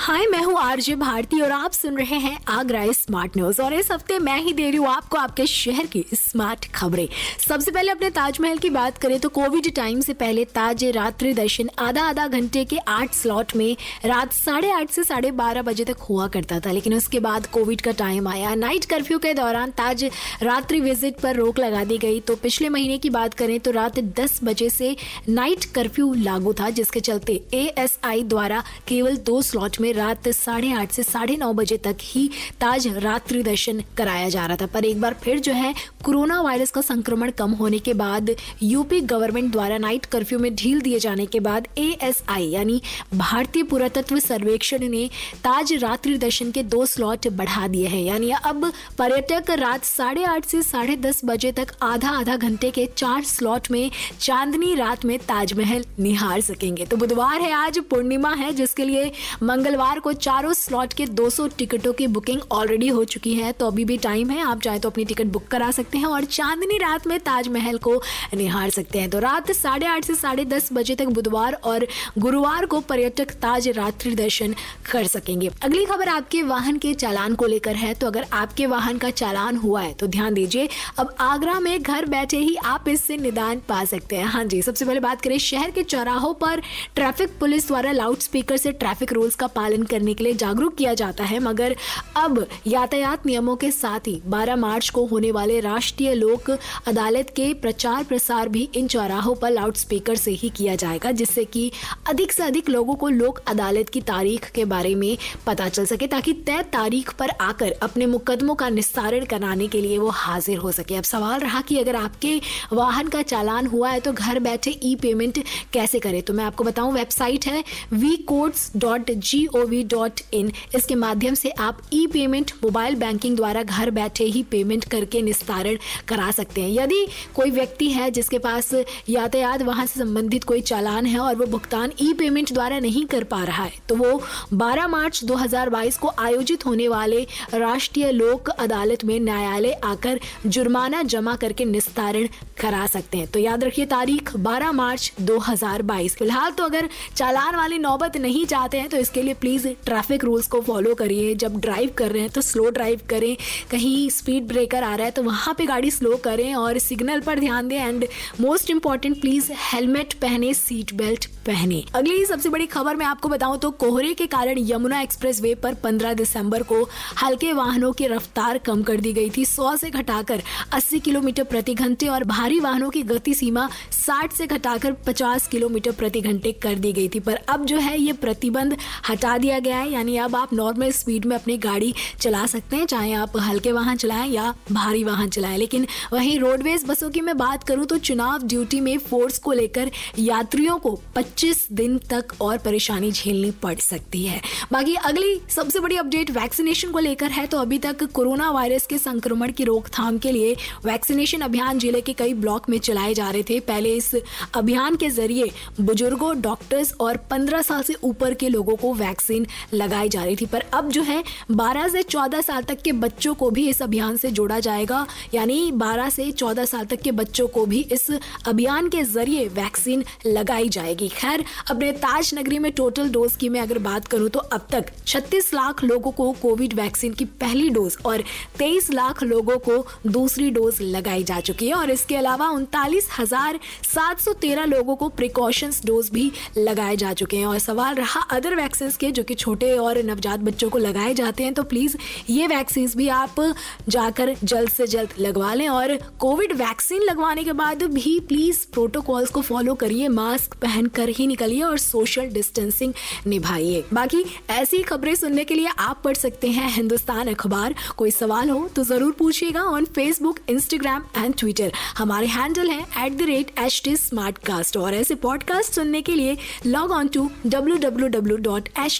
हाय, मैं हूँ आरजे भारती और आप सुन रहे हैं आगरा स्मार्ट न्यूज़ और इस हफ़्ते मैं ही दे रही हूँ आपको आपके शहर की स्मार्ट खबरें। सबसे पहले अपने ताजमहल की बात करें तो कोविड टाइम से पहले ताज रात्रि दर्शन आधा आधा घंटे के आठ स्लॉट में रात साढ़े आठ से साढ़े बारह बजे तक हुआ करता था। लेकिन उसके बाद कोविड का टाइम आया। नाइट कर्फ्यू के दौरान ताज रात्रि विज़िट पर रोक लगा दी गई। तो पिछले महीने की बात करें तो रात दस बजे से नाइट कर्फ्यू लागू था, जिसके चलते एएसआई द्वारा केवल दो स्लॉट में रात साढ़े आठ से साढ़े नौ बजे तक ही ताज रात्रि दर्शन कराया जा रहा था। पर एक बार फिर जो है, कोरोना वायरस का संक्रमण कम होने के बाद यूपी गवर्नमेंट द्वारा नाइट कर्फ्यू में ढील दिए जाने के बाद एएसआई यानी भारतीय पुरातत्व सर्वेक्षण ने ताज रात्रि दर्शन के दो स्लॉट बढ़ा दिए हैं। यानी अब पर्यटक रात साढ़े आठ से साढ़े दस बजे तक आधा आधा घंटे के चार स्लॉट में चांदनी रात में ताजमहल निहार सकेंगे। तो बुधवार है, आज पूर्णिमा है, जिसके लिए मंगलवार मंगलवार को चारों स्लॉट के 200 टिकटों की बुकिंग ऑलरेडी हो चुकी है तो अभी भी टाइम है, आप चाहे तो अपनी टिकट बुक करा सकते हैं और चांदनी रात में ताजमहल को निहार सकते हैं। तो रात साढ़े आठ से साढ़े दस बजे तक बुधवार और गुरुवार को पर्यटक ताज रात्रि दर्शन कर सकेंगे। अगली खबर आपके वाहन के चालान को लेकर है तो अगर आपके वाहन का चालान हुआ है तो ध्यान दीजिए, अब आगरा में घर बैठे ही आप इससे निदान पा सकते हैं। हाँ जी, सबसे पहले बात करें, शहर के चौराहों पर ट्रैफ़िक पुलिस द्वारा लाउड स्पीकर से ट्रैफ़िक रूल्स का पालन पालन करने के लिए जागरूक किया जाता है, मगर अब यातायात नियमों के साथ ही 12 मार्च को होने वाले राष्ट्रीय लोक अदालत के प्रचार प्रसार भी इन चौराहों पर लाउड स्पीकर से ही किया जाएगा, जिससे कि अधिक से अधिक लोगों को लोक अदालत की तारीख के बारे में पता चल सके, ताकि तय तारीख पर आकर अपने मुकदमों का निस्तारण कराने के लिए वो हाजिर हो सके। अब सवाल रहा कि अगर आपके वाहन का चालान हुआ है तो घर बैठे ई पेमेंट कैसे करें? तो मैं आपको बताऊँ, वेबसाइट है V codes dot G O इसके माध्यम से आप ई पेमेंट मोबाइल बैंकिंग द्वारा घर बैठे ही पेमेंट करके निस्तारण करा सकते हैं। यदि कोई व्यक्ति है जिसके पास यातायात वहाँ से संबंधित कोई चालान है और वो भुगतान ई पेमेंट द्वारा नहीं कर पा रहा है तो वो 12 मार्च 2022 को आयोजित होने वाले राष्ट्रीय लोक अदालत में न्यायालय आकर जुर्माना जमा करके निस्तारण करा सकते हैं। तो याद रखिए तारीख 12 मार्च 2022 फ़िलहाल तो अगर चालान वाली नौबत नहीं चाहते हैं तो इसके लिए प्लीज़ प्लीज़ ट्रैफ़िक रूल्स को फॉलो करिए। जब ड्राइव कर रहे हैं तो स्लो ड्राइव करें। कहीं स्पीड ब्रेकर आ रहा है तो वहाँ पे गाड़ी स्लो करें और सिग्नल पर ध्यान दें and most important please helmet पहने सीट बेल्ट पहने। अगली सबसे बड़ी खबर मैं आपको बताऊँ तो कोहरे के कारण यमुना एक्सप्रेस वे पर 15 दिसंबर को हल्के वाहनों की रफ्तार कम कर दी गई थी। 100 से घटाकर 80 किलोमीटर प्रति घंटे और भारी वाहनों की गति सीमा 60 से घटाकर 50 किलोमीटर प्रति घंटे कर दी गई थी। पर अब जो है, ये प्रतिबंध हटा दिया गया है। यानी अब आप नॉर्मल स्पीड में अपनी गाड़ी चला सकते हैं, चाहे आप हल्के वाहन चलाएँ या भारी वाहन चलाएँ। लेकिन वहीं रोडवेज़ बसों की मैं बात करूँ तो चुनाव ड्यूटी में फोर्स को लेकर यात्रियों को 25 दिन तक और परेशानी झेलनी पड़ सकती है। बाकी अगली सबसे बड़ी अपडेट वैक्सीनेशन को लेकर है तो अभी तक कोरोना वायरस के संक्रमण की रोकथाम के लिए वैक्सीनेशन अभियान ज़िले के कई ब्लॉक में चलाए जा रहे थे। पहले इस अभियान के ज़रिए बुज़ुर्गों डॉक्टर्स और 15 साल से ऊपर के लोगों को वैक्सीन लगाई जा रही थी। पर अब जो है 12 से 14 साल तक के बच्चों को भी इस अभियान से जोड़ा जाएगा। यानी 12 से 14 साल तक के बच्चों को भी इस अभियान के ज़रिए वैक्सीन लगाई जाएगी। खैर, अपने ताज नगरी में टोटल डोज की मैं अगर बात करूँ तो अब तक 36 लाख लोगों को कोविड वैक्सीन की पहली डोज और 23 लाख लोगों को दूसरी डोज लगाई जा चुकी है। और इसके अलावा उनतालीस हज़ार सात सौ तेरह लोगों को प्रिकॉशंस डोज भी लगाए जा चुके हैं। और सवाल रहा अदर वैक्सीन के जो कि छोटे और नवजात बच्चों को लगाए जाते हैं तो प्लीज़ ये वैक्सीन भी आप जाकर जल्द से जल्द लगवा लें और कोविड वैक्सीन लगवाने के बाद भी प्लीज़ प्रोटोकॉल्स को फॉलो करिए मास्क पहनकर ही निकलिए और सोशल डिस्टेंसिंग निभाइए। बाकी ऐसी खबरें सुनने के लिए आप पढ़ सकते हैं हिंदुस्तान अखबार। कोई सवाल हो तो ज़रूर पूछिएगा on Facebook Instagram and Twitter हमारे हैंडल है at the rate H T smart cast और ऐसे पॉडकास्ट सुनने के लिए log on to W W W dot H